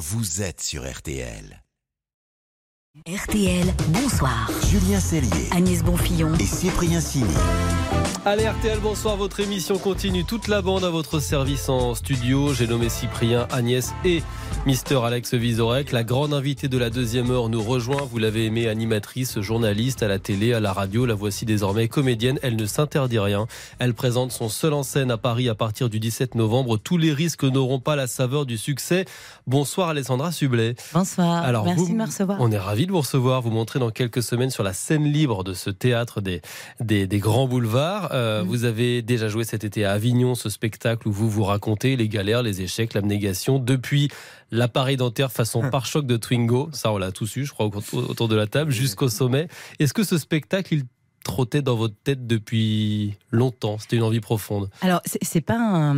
vous êtes sur RTL. RTL, bonsoir. Julien Cellier Agnès Bonfillon. et Cyprien Sini. Allez RTL, bonsoir, votre émission continue. Toute la bande à votre service en studio. J'ai nommé Cyprien, Agnès et Mister Alex Vizorek. La grande invitée de la deuxième heure nous rejoint. Vous l'avez aimée, animatrice, journaliste à la télé, à la radio. La voici désormais comédienne. Elle ne s'interdit rien. Elle présente son seul en scène à Paris à partir du 17 novembre. Tous les risques n'auront pas la saveur du succès. Bonsoir Alessandra Sublet. Bonsoir, Alors, merci vous- de me recevoir. On est ravis de vous recevoir, vous montrer dans quelques semaines sur la scène libre de ce théâtre des, des, des grands boulevards. Euh, Mm. Vous avez déjà joué cet été à Avignon, ce spectacle où vous vous racontez les galères, les échecs, l'abnégation, depuis l'appareil dentaire façon pare-choc de Twingo, ça on l'a tous eu je crois au- autour de la table, jusqu'au sommet. Est-ce que ce spectacle, il trottait dans votre tête depuis longtemps C'était une envie profonde. Alors, c'est pas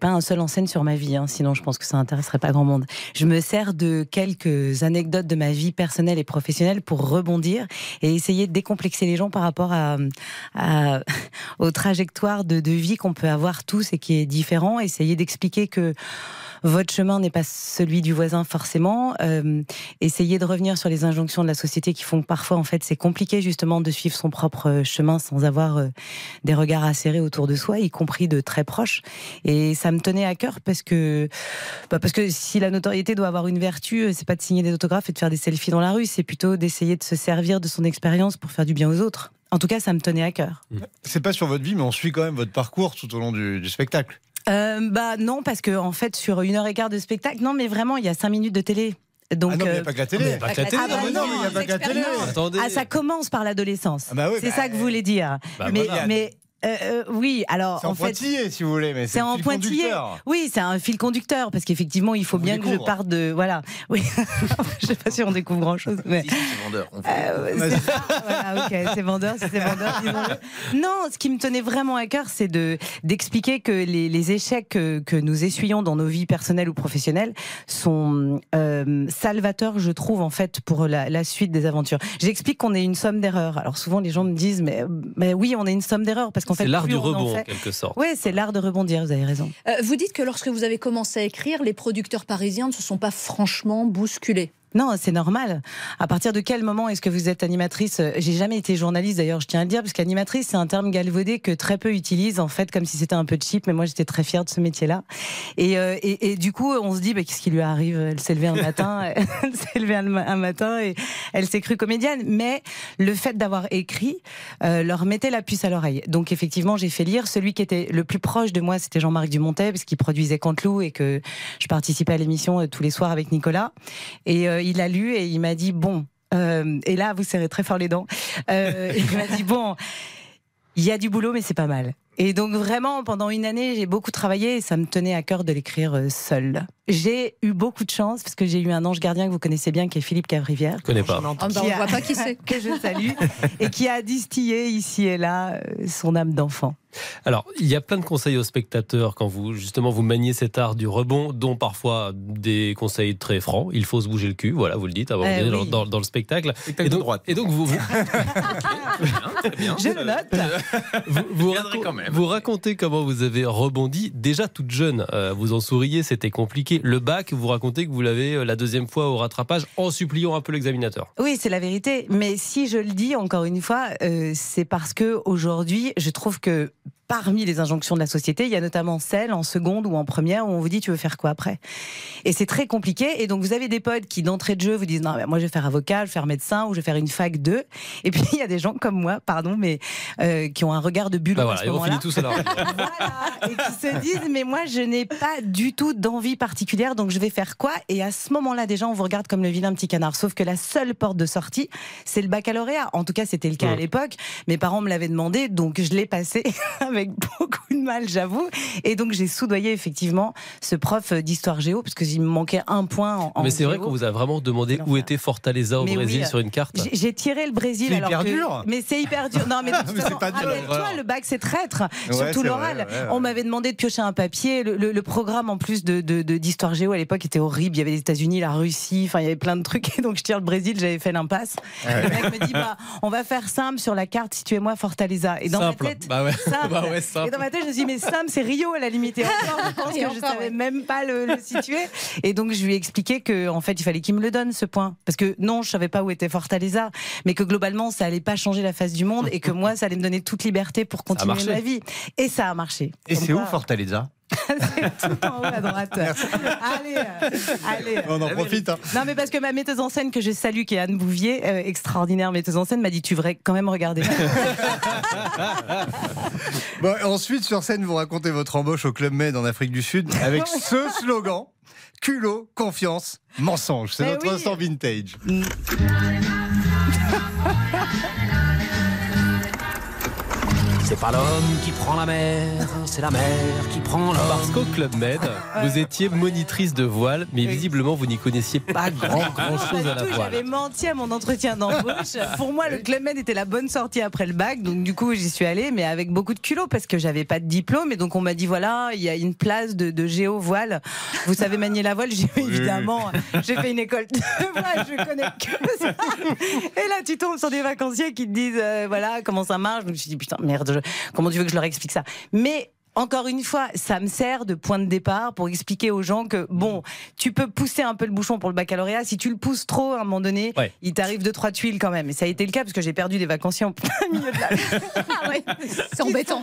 pas un seul en scène sur ma vie, hein, sinon je pense que ça intéresserait pas grand monde. Je me sers de quelques anecdotes de ma vie personnelle et professionnelle pour rebondir et essayer de décomplexer les gens par rapport à, aux trajectoires de, de vie qu'on peut avoir tous et qui est différent. Essayer d'expliquer que votre chemin n'est pas celui du voisin forcément. Euh, essayer de revenir sur les injonctions de la société qui font que parfois en fait c'est compliqué justement de suivre son propre euh, chemin sans avoir euh, des regards acérés autour de soi, y compris de très proches. Et ça me tenait à cœur parce que bah parce que si la notoriété doit avoir une vertu, euh, c'est pas de signer des autographes et de faire des selfies dans la rue, c'est plutôt d'essayer de se servir de son expérience pour faire du bien aux autres. En tout cas, ça me tenait à cœur. C'est pas sur votre vie, mais on suit quand même votre parcours tout au long du, du spectacle. Euh, bah non, parce que en fait, sur une heure et quart de spectacle, non, mais vraiment, il y a cinq minutes de télé. Donc, ah non, mais il n'y a pas que la télé. mais il y a pas que la télé, Ah bah Ah non, non, il n'y a pas que la télé. l'expérience. Attendez. Ah, ça commence par l'adolescence. Ah bah oui, c'est bah, ça que vous voulez dire. Bah mais, voilà. mais euh, euh, oui, alors C'est en, en fait, pointillé, si vous voulez, mais c'est en fil pointillé. conducteur. Oui, c'est un fil conducteur parce qu'effectivement, il faut On bien que je parte de voilà. Oui, je sais pas si on découvre grand chose, mais Euh, c'est voilà, ok, c'est vendeur, c'est c'est vendeur. Non, ce qui me tenait vraiment à cœur, c'est de d'expliquer que les, les échecs que, que nous essuyons dans nos vies personnelles ou professionnelles sont euh, salvateurs, je trouve, en fait, pour la, la suite des aventures. J'explique qu'on est une somme d'erreurs. Alors souvent, les gens me disent, mais, mais oui, on est une somme d'erreurs parce qu'en fait, C'est l'art du en rebond en quelque sorte. Oui, c'est l'art de rebondir. Vous avez raison. Euh, vous dites que lorsque vous avez commencé à écrire, les producteurs parisiens ne se sont pas franchement bousculés. Non, c'est normal. À partir de quel moment est-ce que vous êtes animatrice? J'ai jamais été journaliste d'ailleurs, je tiens à le dire, parce qu'animatrice, c'est un terme galvaudé que très peu utilisent, en fait, comme si c'était un peu cheap, mais moi j'étais très fière de ce métier-là. Et, euh, et, du coup, on se dit, bah, qu'est-ce qui lui arrive? Elle s'est levée un matin, elle s'est levée un, matin et elle s'est crue comédienne. Mais le fait d'avoir écrit euh, leur mettait la puce à l'oreille. Donc effectivement, j'ai fait lire. Celui qui était le plus proche de moi, c'était Jean-Marc Dumontet, parce qu'il produisait Canteloup et que je participais à l'émission euh, tous les soirs avec Nicolas. Il a lu et il m'a dit bon. euh, et là, vous serrez très fort les dents. Euh, il m'a dit bon, il y a du boulot, mais c'est pas mal. Et donc vraiment, pendant une année, j'ai beaucoup travaillé et ça me tenait à cœur de l'écrire euh, seule. J'ai eu beaucoup de chance parce que j'ai eu un ange gardien que vous connaissez bien, qui est Philippe Cavrivière, Je connais pas. Ah bah, on ne a- voit pas qui c'est. que je salue, et qui a distillé ici et là euh, son âme d'enfant. Alors, il y a plein de conseils aux spectateurs quand vous, justement, vous maniez cet art du rebond, dont parfois des conseils très francs. Il faut se bouger le cul, voilà, vous le dites, avant Eh dans, oui. dans- dans le spectacle. Spectacle Et de donc, droite. et donc vous, vous, Je le note. vous, vous raco- quand même. vous racontez comment vous avez rebondi, déjà toute jeune. euh, vous en souriez, c'était compliqué. Le bac, vous racontez que vous l'avez euh, la deuxième fois au rattrapage en suppliant un peu l'examinateur. Oui, c'est la vérité. Mais si je le dis encore une fois, euh, c'est parce que aujourd'hui, je trouve que parmi les injonctions de la société, il y a notamment celle en seconde ou en première où on vous dit tu veux faire quoi après? Et c'est très compliqué. Et donc vous avez des potes qui d'entrée de jeu vous disent non, mais moi je vais faire avocat, je vais faire médecin ou je vais faire une fac 2. Et puis il y a des gens comme moi, pardon, mais euh, qui ont un regard de bulle Bah à voilà, ce et on finit tous la Voilà, et qui se disent mais moi je n'ai pas du tout d'envie particulière donc je vais faire quoi? Et à ce moment-là déjà on vous regarde comme le vilain petit canard. Sauf que la seule porte de sortie c'est le baccalauréat. En tout cas c'était le cas à l'époque. Mes parents me l'avaient demandé donc je l'ai passé avec beaucoup de mal j'avoue et donc j'ai soudoyé effectivement ce prof d'histoire géo parce qu'il me manquait un point en, en Mais c'est vrai qu'on vous a vraiment demandé où était Fortaleza au Mais Brésil oui, sur une carte. J'ai- tiré le Brésil C'est hyper que- dur. Mais c'est hyper dur. Non, mais toute Mais pas dur. rappelle-toi, le bac c'est traître. Ouais, Surtout l'oral. vrai, ouais, ouais. On m'avait demandé de piocher un papier. Le, le- le programme en plus de de- de- d'histoire géo à l'époque était horrible. Il y avait les États-Unis, la Russie. Enfin, il y avait plein de trucs. Et donc je tire le Brésil. J'avais fait l'impasse. Le mec me dit bah, on va faire simple sur la carte. Situez-moi Fortaleza. Et dans Simple. ma tête. Bah ouais. Simple. Bah ouais. Et dans ma tête, je me suis dit, mais Sam, c'est Rio à la limite. Et encore, je pense Et que je encore, savais ouais. même pas le, le situer. Et donc, je lui ai expliqué que, en fait, il fallait qu'il me le donne, ce point. Parce que non, je savais pas où était Fortaleza, mais que globalement, ça allait pas changer la face du monde et que moi, ça allait me donner toute liberté pour continuer ma vie. Et ça a marché. Et c'est où Fortaleza? C'est tout en haut à droite. Allez, euh, allez. On en profite. hein. Non, mais parce que ma metteuse en scène que je salue, qui est Anne Bouvier, euh, extraordinaire metteuse en scène, m'a dit tu devrais quand même regarder. Bon, ensuite, sur scène, vous racontez votre embauche au Club Med en Afrique du Sud avec ce slogan culot, confiance, mensonge. C'est Mais notre oui. instant vintage. C'est pas l'homme qui prend la mer, c'est la mer qui prend Parce l'homme. qu'au Club Med, vous étiez monitrice de voile, mais visiblement vous n'y connaissiez pas grand grand chose Pas à la voile. J'avais menti à mon entretien d'embauche. Pour moi, le Club Med était la bonne sortie après le bac. Donc, du coup, j'y suis allée, mais avec beaucoup de culot parce que j'avais pas de diplôme. Et donc, on m'a dit voilà, il y a une place de, de géo voile. Vous savez manier la voile J'ai évidemment. J'ai fait une école de voile, je connais que ça. Et là, tu tombes sur des vacanciers qui te disent euh, voilà, comment ça marche? Donc, je me suis dit putain, merde, comment tu veux que je leur explique ça? Mais. Encore une fois, ça me sert de point de départ pour expliquer aux gens que bon, tu peux pousser un peu le bouchon pour le baccalauréat. Si tu le pousses trop, à un moment donné, Ouais. il t'arrive deux trois tuiles quand même. Et ça a été le cas parce que j'ai perdu des vacanciers en plein milieu de la. Ah ouais, c'est embêtant.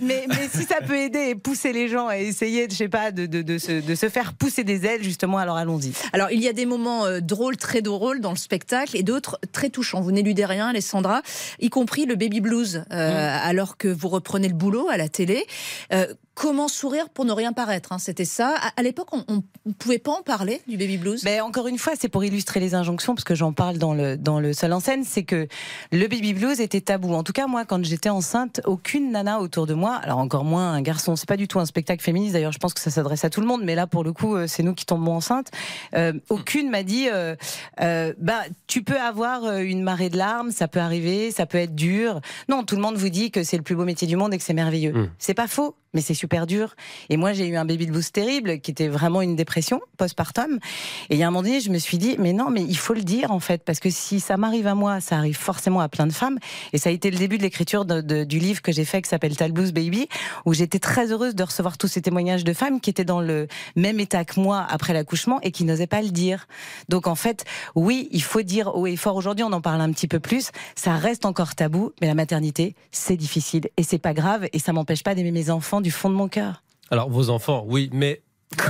Mais, mais si ça peut aider et pousser les gens à essayer, je sais pas, de, de, de, se, de se faire pousser des ailes, justement, alors allons-y. Alors, il y a des moments euh, drôles, très drôles dans le spectacle et d'autres très touchants. Vous n'éludez rien, Alessandra, y compris le baby blues, euh, alors que vous reprenez le boulot à la télé. Euh, comment sourire pour ne rien paraître hein, C'était ça. À, à l'époque, on ne pouvait pas en parler du baby blues. Mais encore une fois, c'est pour illustrer les injonctions, parce que j'en parle dans le, dans le seul en scène, c'est que le baby blues était tabou. En tout cas, moi, quand j'étais enceinte, aucune nana autour de moi, alors encore moins un garçon, c'est pas du tout un spectacle féministe, d'ailleurs, je pense que ça s'adresse à tout le monde, mais là, pour le coup, euh, c'est nous qui tombons enceintes. Euh, aucune m'a dit, euh, euh, bah, tu peux avoir une marée de larmes, ça peut arriver, ça peut être dur. Non, tout le monde vous dit que c'est le plus beau métier du monde et que c'est merveilleux. Mm. C'est pas faux, mais c'est super dur. Et moi, j'ai eu un baby blues terrible, qui était vraiment une dépression postpartum. Et il y a un moment donné, je me suis dit, mais non, mais il faut le dire en fait, parce que si ça m'arrive à moi, ça arrive forcément à plein de femmes. Et ça a été le début de l'écriture du livre que j'ai fait, qui s'appelle Tal Blues Baby, où j'étais très heureuse de recevoir tous ces témoignages de femmes qui étaient dans le même état que moi après l'accouchement et qui n'osaient pas le dire. Donc en fait, oui, il faut dire haut et fort. Aujourd'hui, on en parle un petit peu plus. Ça reste encore tabou, mais la maternité, c'est difficile et c'est pas grave et ça m'empêche pas d'aimer mes enfants du fond de mon cœur. Alors vos enfants, oui, mais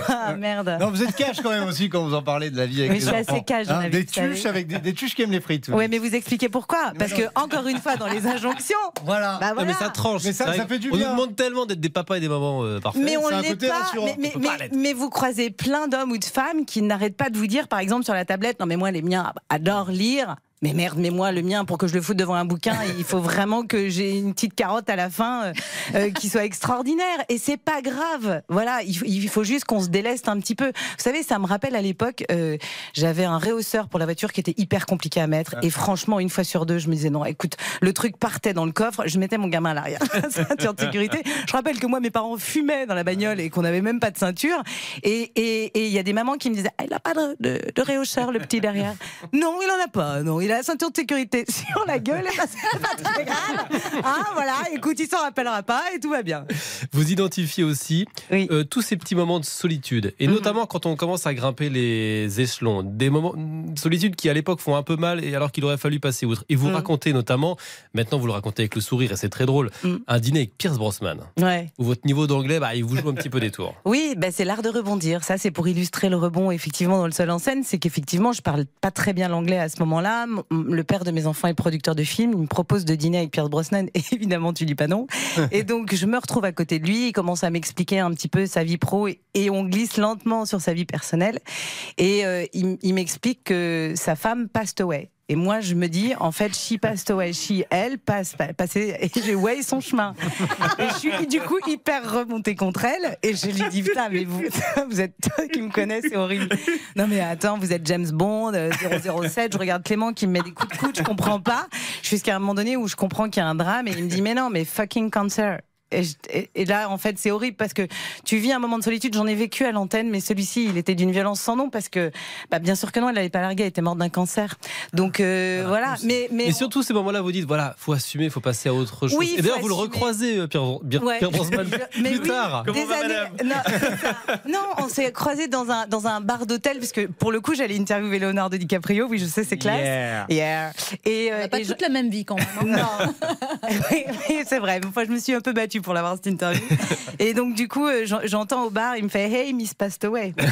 Ah merde. Non, vous êtes cash quand même aussi quand vous en parlez de la vie avec Oui, les je suis enfants. assez cash dans la vie, Des tuches avec des, des tuches qui aiment les frites. Oui, mais vous expliquez pourquoi Parce que encore une fois, dans les injonctions, Voilà. bah Non, voilà. mais ça tranche. Mais ça- ça fait du on bien. nous demande tellement d'être des papas et des mamans euh, parfaits. Mais on l'est pas. Mais, mais, On pas mais- mais vous croisez plein d'hommes ou de femmes qui n'arrêtent pas de vous dire, par exemple, sur la tablette, non mais moi les miens adorent lire. Mais merde, mais moi le mien pour que je le foute devant un bouquin, il faut vraiment que j'ai une petite carotte à la fin euh, euh, qui soit extraordinaire. Et c'est pas grave. Voilà, il, faut- il faut juste qu'on se déleste un petit peu. Vous savez, ça me rappelle à l'époque, euh, j'avais un réhausseur pour la voiture qui était hyper compliqué à mettre. Et franchement, une fois sur deux, je me disais non, écoute, le truc partait dans le coffre, je mettais mon gamin à l'arrière, ceinture de sécurité. Je rappelle que moi, mes parents fumaient dans la bagnole et qu'on n'avait même pas de ceinture. Et et- et il y a des mamans qui me disaient, ah, il a pas de, de, de réhausseur, le petit derrière. Non, il en a pas. Non, il a la ceinture de sécurité sur la gueule. C'est pas très grave. Ah, voilà. Écoute, il s'en rappellera pas et tout va bien. Vous identifiez aussi Oui. euh, tous ces petits moments de solitude, et Mhm. notamment quand on commence à grimper les échelons, des moments de solitude qui à l'époque font un peu mal, et alors qu'il aurait fallu passer outre. Et vous Mhm. racontez notamment, maintenant vous le racontez avec le sourire, et c'est très drôle, Mhm. un dîner avec Pierce Brosnan, Ouais. où votre niveau d'anglais, bah, il vous joue un petit peu des tours. Oui, ben c'est l'art de rebondir. Ça, c'est pour illustrer le rebond, effectivement, dans le seul en scène. C'est qu'effectivement, je parle pas très bien l'anglais à ce moment-là. Le père de mes enfants est producteur de films. Il me propose de dîner avec Pierce Brosnan. Et évidemment, tu dis pas non. Et donc, je me retrouve à côté de lui. Il commence à m'expliquer un petit peu sa vie pro et, et on glisse lentement sur sa vie personnelle. Et euh, il, il m'explique que sa femme passed away. Et moi, je me dis, en fait, she passed away, she, elle, passe, pa- passé, et j'ai way son chemin. Et je suis, du coup, hyper remontée contre elle. Et je lui dis, putain, mais vous, vous êtes toi qui me connais, c'est horrible. Non, mais attends, vous êtes James Bond, euh, 007, je regarde Clément qui me met des coups de coude, je comprends pas. Jusqu'à un moment donné où je comprends qu'il y a un drame et il me dit, mais non, mais fucking cancer. Et, je- et- et là, en fait, c'est horrible parce que tu vis un moment de solitude. J'en ai vécu à l'antenne, mais celui-ci, il était d'une violence sans nom parce que, bah, bien sûr que non, elle n'avait pas largué, elle était morte d'un cancer. Donc euh, voilà. Mais, mais Et surtout ces moments-là, vous dites voilà, faut assumer, faut passer à autre chose. Oui, et d'ailleurs, vous le recroisez, euh, Pierre, Pierre, Ouais. Pierre Brosnan, Mais plus oui, tard. des années- Non, on s'est croisés dans un, dans un bar d'hôtel, parce que pour le coup, j'allais interviewer Leonardo DiCaprio. Oui, je sais, c'est classe. Yeah. Yeah. Et, On euh, n'a pas et je- toute la même vie quand même. hein. Non, oui, oui, c'est vrai. Moi, je me suis un peu battue pour l'avoir cette interview. Et donc, du coup, euh, j'en- j'entends au bar, il me fait Hey, Miss Passed Away.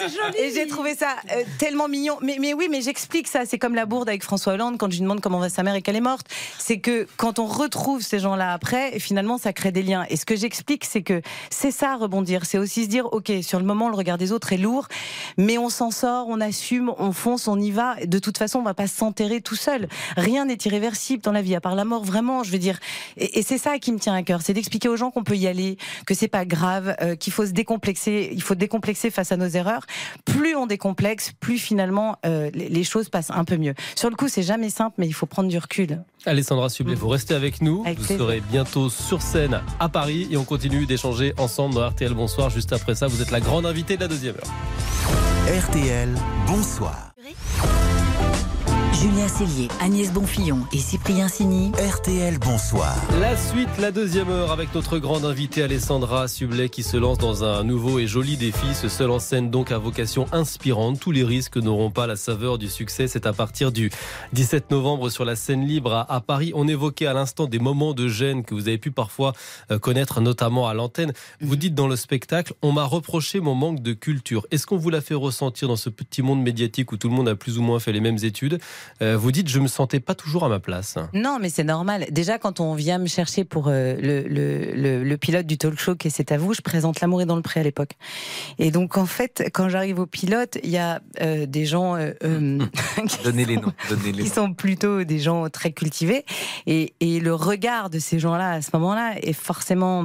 joli. Et j'ai trouvé ça euh, tellement mignon. Mais, mais oui, mais j'explique ça. C'est comme la bourde avec François Hollande quand je lui demande comment va sa mère et qu'elle est morte. C'est que quand on retrouve ces gens-là après, finalement, ça crée des liens. Et ce que j'explique, c'est que c'est ça, rebondir. C'est aussi se dire, OK, sur le moment, le regard des autres est lourd, mais on s'en sort, on assume, on fonce, on y va. De toute façon, on va pas s'enterrer tout seul. Rien n'est irréversible dans la vie, à part la mort, vraiment. Je veux dire, et, et c'est ça qui me tient à cœur, c'est d'expliquer aux gens qu'on peut y aller, que c'est pas grave, euh, qu'il faut se décomplexer, il faut décomplexer face à nos erreurs. Plus on décomplexe, plus finalement euh, les, les choses passent un peu mieux. Sur le coup, c'est jamais simple, mais il faut prendre du recul. Alessandra Sublet, vous restez avec nous. Avec vous plaisir. serez bientôt sur scène à Paris et on continue d'échanger ensemble dans RTL Bonsoir. Juste après ça, vous êtes la grande invitée de la deuxième heure. RTL, bonsoir. Julien Cellier, Agnès Bonfillon et Cyprien Sini. RTL, bonsoir. La suite, la deuxième heure avec notre grande invitée Alessandra Sublet qui se lance dans un nouveau et joli défi. Ce seul en scène donc à vocation inspirante. Tous les risques n'auront pas la saveur du succès. C'est à partir du 17 novembre sur la scène libre à, Paris. On évoquait à l'instant des moments de gêne que vous avez pu parfois euh, connaître, notamment à l'antenne. Vous dites dans le spectacle, on m'a reproché mon manque de culture. Est-ce qu'on vous l'a fait ressentir dans ce petit monde médiatique où tout le monde a plus ou moins fait les mêmes études? Euh, Vous dites, je me sentais pas toujours à ma place. Non, mais c'est normal. Déjà, quand on vient me chercher pour euh, le, le, le, le pilote du talk show qui est C'est à vous, je présente L'amour est dans le pré à l'époque. Et donc, en fait, quand j'arrive au pilote, il y a euh, des gens qui Donnez les sont- noms. Donnez les qui noms. sont plutôt des gens très cultivés. Et, et le regard de ces gens-là à ce moment-là est forcément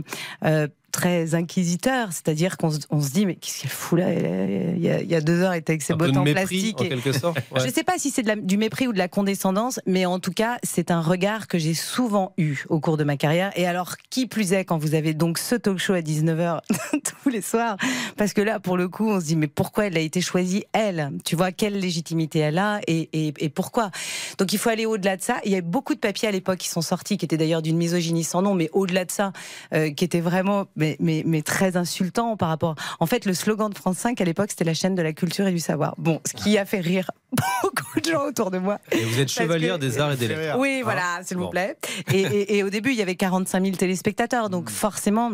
très inquisiteur. C'est-à-dire qu'on se, dit, mais qu'est-ce qu'elle fout là? Il y, a, il y a deux heures, elle était avec ses Un bottes en mépris, plastique. en et- quelque sorte. je ne sais pas si c'est du mépris ou de la condescendance, mais en tout cas, c'est un regard que j'ai souvent eu au cours de ma carrière. Et alors, qui plus est, quand vous avez donc ce talk show à 19h tous les soirs, parce que là, pour le coup, on se dit, mais pourquoi elle a été choisie, elle? Tu vois, quelle légitimité elle a et, et- et pourquoi? Donc, il faut aller au-delà de ça. Il y a beaucoup de papiers à l'époque qui sont sortis, qui étaient d'ailleurs d'une misogynie sans nom, mais au-delà de ça, euh, qui étaient vraiment mais, mais, mais très insultants par rapport. En fait, le slogan de France 5 à l'époque, c'était la chaîne de la culture et du savoir. Bon, ce qui a fait rire beaucoup de gens autour de moi. Et vous êtes chevalière que- des arts et des lettres. Oui, voilà, s'il vous Bon. plaît. Et, et- et au début, il y avait 45 000 téléspectateurs, donc forcément,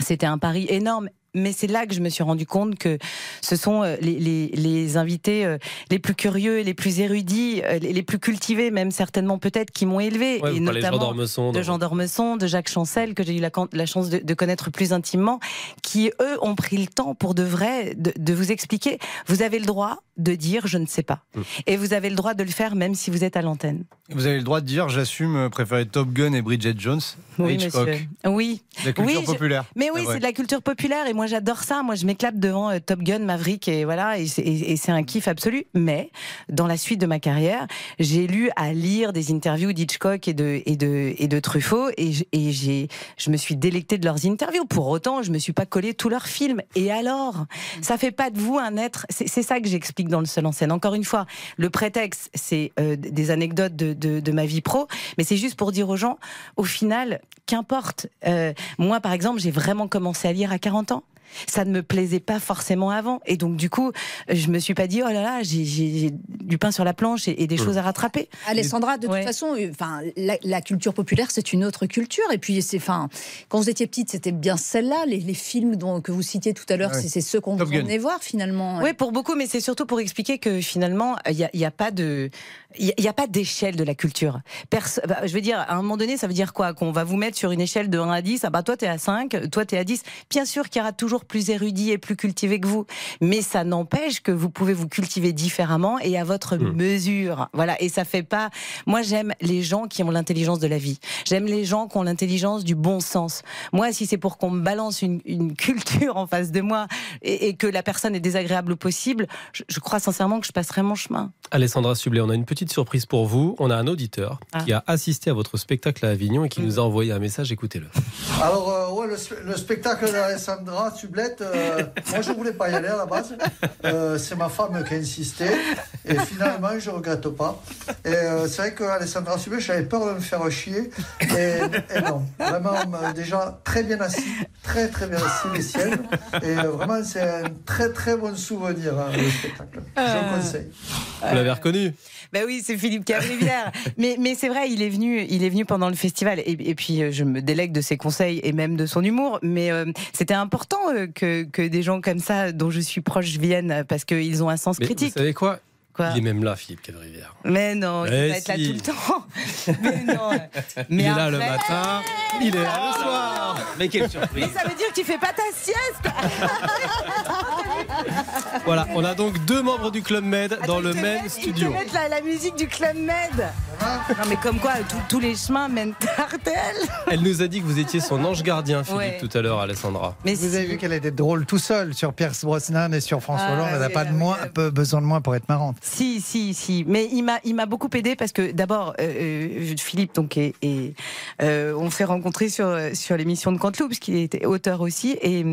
c'était un pari énorme. Mais c'est là que je me suis rendu compte que ce sont euh, les, les, les invités euh, les plus curieux, les plus érudits, euh, les les plus cultivés, même certainement peut-être, qui m'ont élevé. Ouais, et Jean notamment d'Ormesson. de Jean d'Ormesson, de Jacques Chancel, que j'ai eu la, chance de, de connaître plus intimement, qui, eux, ont pris le temps pour de vrai de, de vous expliquer. Vous avez le droit de dire je ne sais pas. Mm. Et vous avez le droit de le faire même si vous êtes à l'antenne. Vous avez le droit de dire j'assume préférer Top Gun et Bridget Jones. Oui, Hitchcock. monsieur. Oui. La culture Oui, je- populaire. Mais oui, C'est vrai. c'est de la culture populaire et moi j'adore ça. Moi je m'éclate devant euh, Top Gun, Maverick et voilà et c'est- un kiff absolu. Mais dans la suite de ma carrière, j'ai lu à lire des interviews d'Hitchcock et de et de et de Truffaut et j'ai je me suis délectée de leurs interviews. Pour autant, je me suis pas collé tous leurs films. Et alors, ça fait pas de vous un être. C'est ça que j'explique dans le seul en scène. Encore une fois, le prétexte c'est euh, des anecdotes de, de de ma vie pro, mais c'est juste pour dire aux gens, au final, qu'importe. Euh, moi, par exemple, j'ai vraiment commencé à lire à 40 ans. Ça ne me plaisait pas forcément avant. Et donc, du coup, je me suis pas dit, oh là là, j'ai- du pain sur la planche et, et des choses à rattraper. Alessandra, de Ouais. toute façon, euh, enfin, la, la culture populaire, c'est une autre culture. Et puis, c'est, enfin, quand vous étiez petite, c'était bien celle-là. Les, les films dont, que vous citiez tout à l'heure, Ouais. c'est, c'est ceux qu'on emmenait voir finalement. Oui, pour beaucoup, mais c'est surtout pour expliquer que finalement, il n'y a, il y a pas de, il y a- pas d'échelle de la culture. Perso- bah, je veux dire, à un moment donné, ça veut dire quoi? Qu'on va vous mettre sur une échelle de 1 à 10, ah bah toi t'es à 5, toi t'es à 10. Bien sûr qu'il y aura toujours plus érudit et plus cultivé que vous. Mais ça n'empêche que vous pouvez vous cultiver différemment et à votre Hmm. mesure. Voilà. Et ça fait pas. Moi, j'aime les gens qui ont l'intelligence de la vie. J'aime les gens qui ont l'intelligence du bon sens. Moi, si c'est pour qu'on me balance une, une culture en face de moi et, et que la personne est désagréable au possible, je, je crois sincèrement que je passerai mon chemin. Alessandra Sublet, on a une petite surprise pour vous. On a un auditeur Ah. qui a assisté à votre spectacle à Avignon et qui nous a envoyé un message. Écoutez-le. Alors, euh, ouais, le, spe- le spectacle d'Alessandra Sublette, euh, moi je voulais pas y aller à la base. Euh, c'est ma femme qui a insisté. Et finalement, je regrette pas. Et euh, c'est vrai qu'Alessandra Sublette, j'avais peur de me faire chier. Et, et non, vraiment, déjà très bien assis, très très bien assis les siennes. Et euh, vraiment, c'est un très très bon souvenir, hein, le spectacle. Je le conseille. Vous l'avez reconnu Ben oui, c'est Philippe Cabrivière. mais mais c'est vrai, il est venu, il est venu pendant le festival. Et, et puis euh, je me délègue de ses conseils et même de son humour. Mais euh, c'était important euh, que que des gens comme ça, dont je suis proche, viennent parce qu'ils ont un sens Mais critique. Vous savez quoi? Quoi? Il est même là, Philippe Cadrivière. Mais non, il va être là tout le temps. mais non. il Mais est là le matin, il est là le soir. Mais quelle surprise Ça veut dire que tu fais pas ta sieste. Voilà, on a donc deux membres du Club Med dans le même studio. Ils te mettent la, la musique du Club Med. Non mais comme quoi, tous- tous les chemins mènent à. Elle nous a dit que vous étiez son ange gardien, Philippe, Ouais. tout à l'heure, Alessandra. Mais Vous si. avez vu qu'elle était drôle tout seul sur Pierre Brosnan et sur François Ah, Hollande. Elle n'a pas de moins, peu besoin de moins pour être marrante. Si, si, si. Mais il m'a, il m'a beaucoup aidé parce que d'abord, euh, euh, Philippe, donc, et, et, euh, on s'est rencontrés sur sur l'émission de Canteloup, parce qu'il était auteur aussi, et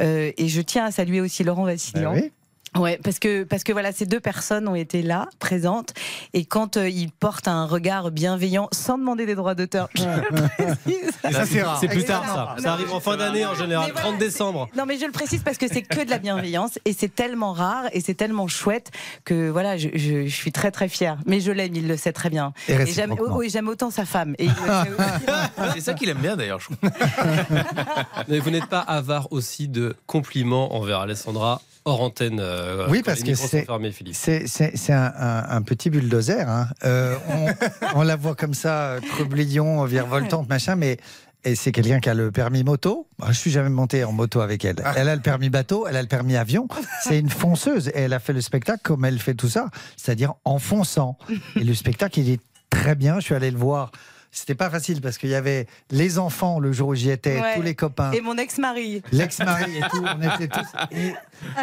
euh, et je tiens à saluer aussi Laurent Vassilian. Ah oui Ouais, parce que parce que voilà, ces deux personnes ont été là, présentes, et quand euh, ils portent un regard bienveillant, sans demander des droits d'auteur. je le précise. Et ça, c'est rare. C'est plus tard, ça. Ça arrive en fin d'année en général, voilà, 30 décembre. Non, mais je le précise parce que c'est que de la bienveillance et c'est tellement rare et c'est tellement chouette que voilà, je, je- je suis très très fière. Mais je l'aime, il le sait très bien. Et Et j'aime, réciproquement. oh, j'aime autant sa femme. C'est ça qu'il aime bien d'ailleurs, je crois. Mais vous n'êtes pas avare aussi de compliments envers Alessandra hors antenne. euh, Oui, parce que c'est-. C'est, un, un- un petit bulldozer. hein. Euh, on, on la voit comme ça, trublion, virevoltante, machin, mais et c'est quelqu'un qui a le permis moto. Je suis jamais monté en moto avec elle. Elle a le permis bateau, elle a le permis avion. C'est une fonceuse et elle a fait le spectacle comme elle fait tout ça, c'est-à-dire en fonçant. Et le spectacle, il est très bien. Je suis allé le voir. C'était pas facile parce qu'il y avait les enfants le jour où j'y étais, Ouais. tous les copains. Et mon ex-mari. l'ex-mari et tout, on était tous. Et,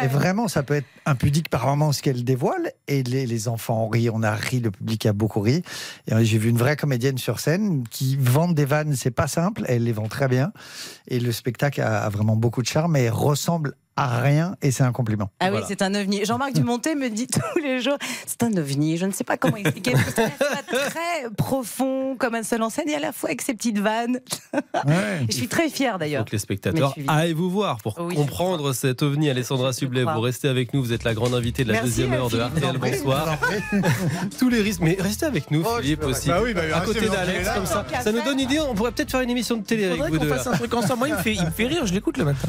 et vraiment, ça peut être impudique par moments ce qu'elle dévoile. Et les, les enfants ont ri, on a ri, le public a beaucoup ri. Et euh, j'ai vu une vraie comédienne sur scène qui vend des vannes, c'est pas simple, elle les vend très bien. Et le spectacle a, a vraiment beaucoup de charme et ressemble à rien et c'est un compliment. Ah Voilà. oui, c'est un ovni. Jean-Marc Dumontet me dit tous les jours, c'est un ovni. Je ne sais pas comment expliquer. très profond, comme un seul en scène, et à la fois avec ses petites vannes. Ouais. Je suis très fière d'ailleurs. Donc les spectateurs, allez vous voir pour Oui, comprendre cet ovni. Alessandra Sublet, vous restez avec nous. Vous êtes la grande invitée de la Merci, deuxième heure de. RTL. Bonsoir. Tous les risques, mais restez avec nous, Oh, Philippe aussi. Bah oui, bah, à côté d'Alex, comme ça. Ça nous donne une idée. On pourrait peut-être faire une émission de télé avec vous qu'on deux. fasse un truc ensemble. Moi, il me fait, il me fait rire, je l'écoute le matin.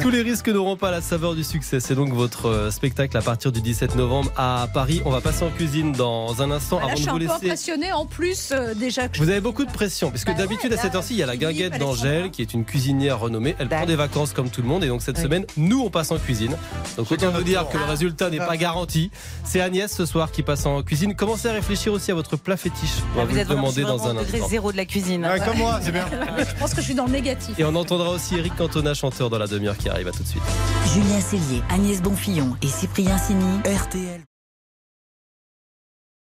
Tous les risques n'auront pas la saveur du succès. C'est donc votre euh, spectacle à partir du 17 novembre à Paris. On va passer en cuisine dans un instant Là, avant je de suis vous un peu laisser. impressionnée en plus euh, déjà que je- Vous avez beaucoup de pression, puisque Bah d'habitude ouais, à cette là, heure-ci, il y a la guinguette d'Angèle, qui est une cuisinière renommée. Elle prend D'accord. des vacances comme tout le monde, et donc cette Oui. semaine, nous, on passe en cuisine. Donc autant vous dire que le résultat n'est pas garanti. C'est Agnès ce soir qui passe en cuisine. Commencez à réfléchir aussi à votre plat fétiche. On va vous, vous le êtes vraiment, demander dans un instant. zéro de la cuisine. Ouais, comme moi, c'est bien. je pense que je suis dans le négatif. Et on entendra aussi Eric Cantona, chanteur dans la demi-heure qui arrive. À tout de suite. Julien Cellier, Agnès Bonfillon et Cyprien Sini. RTL.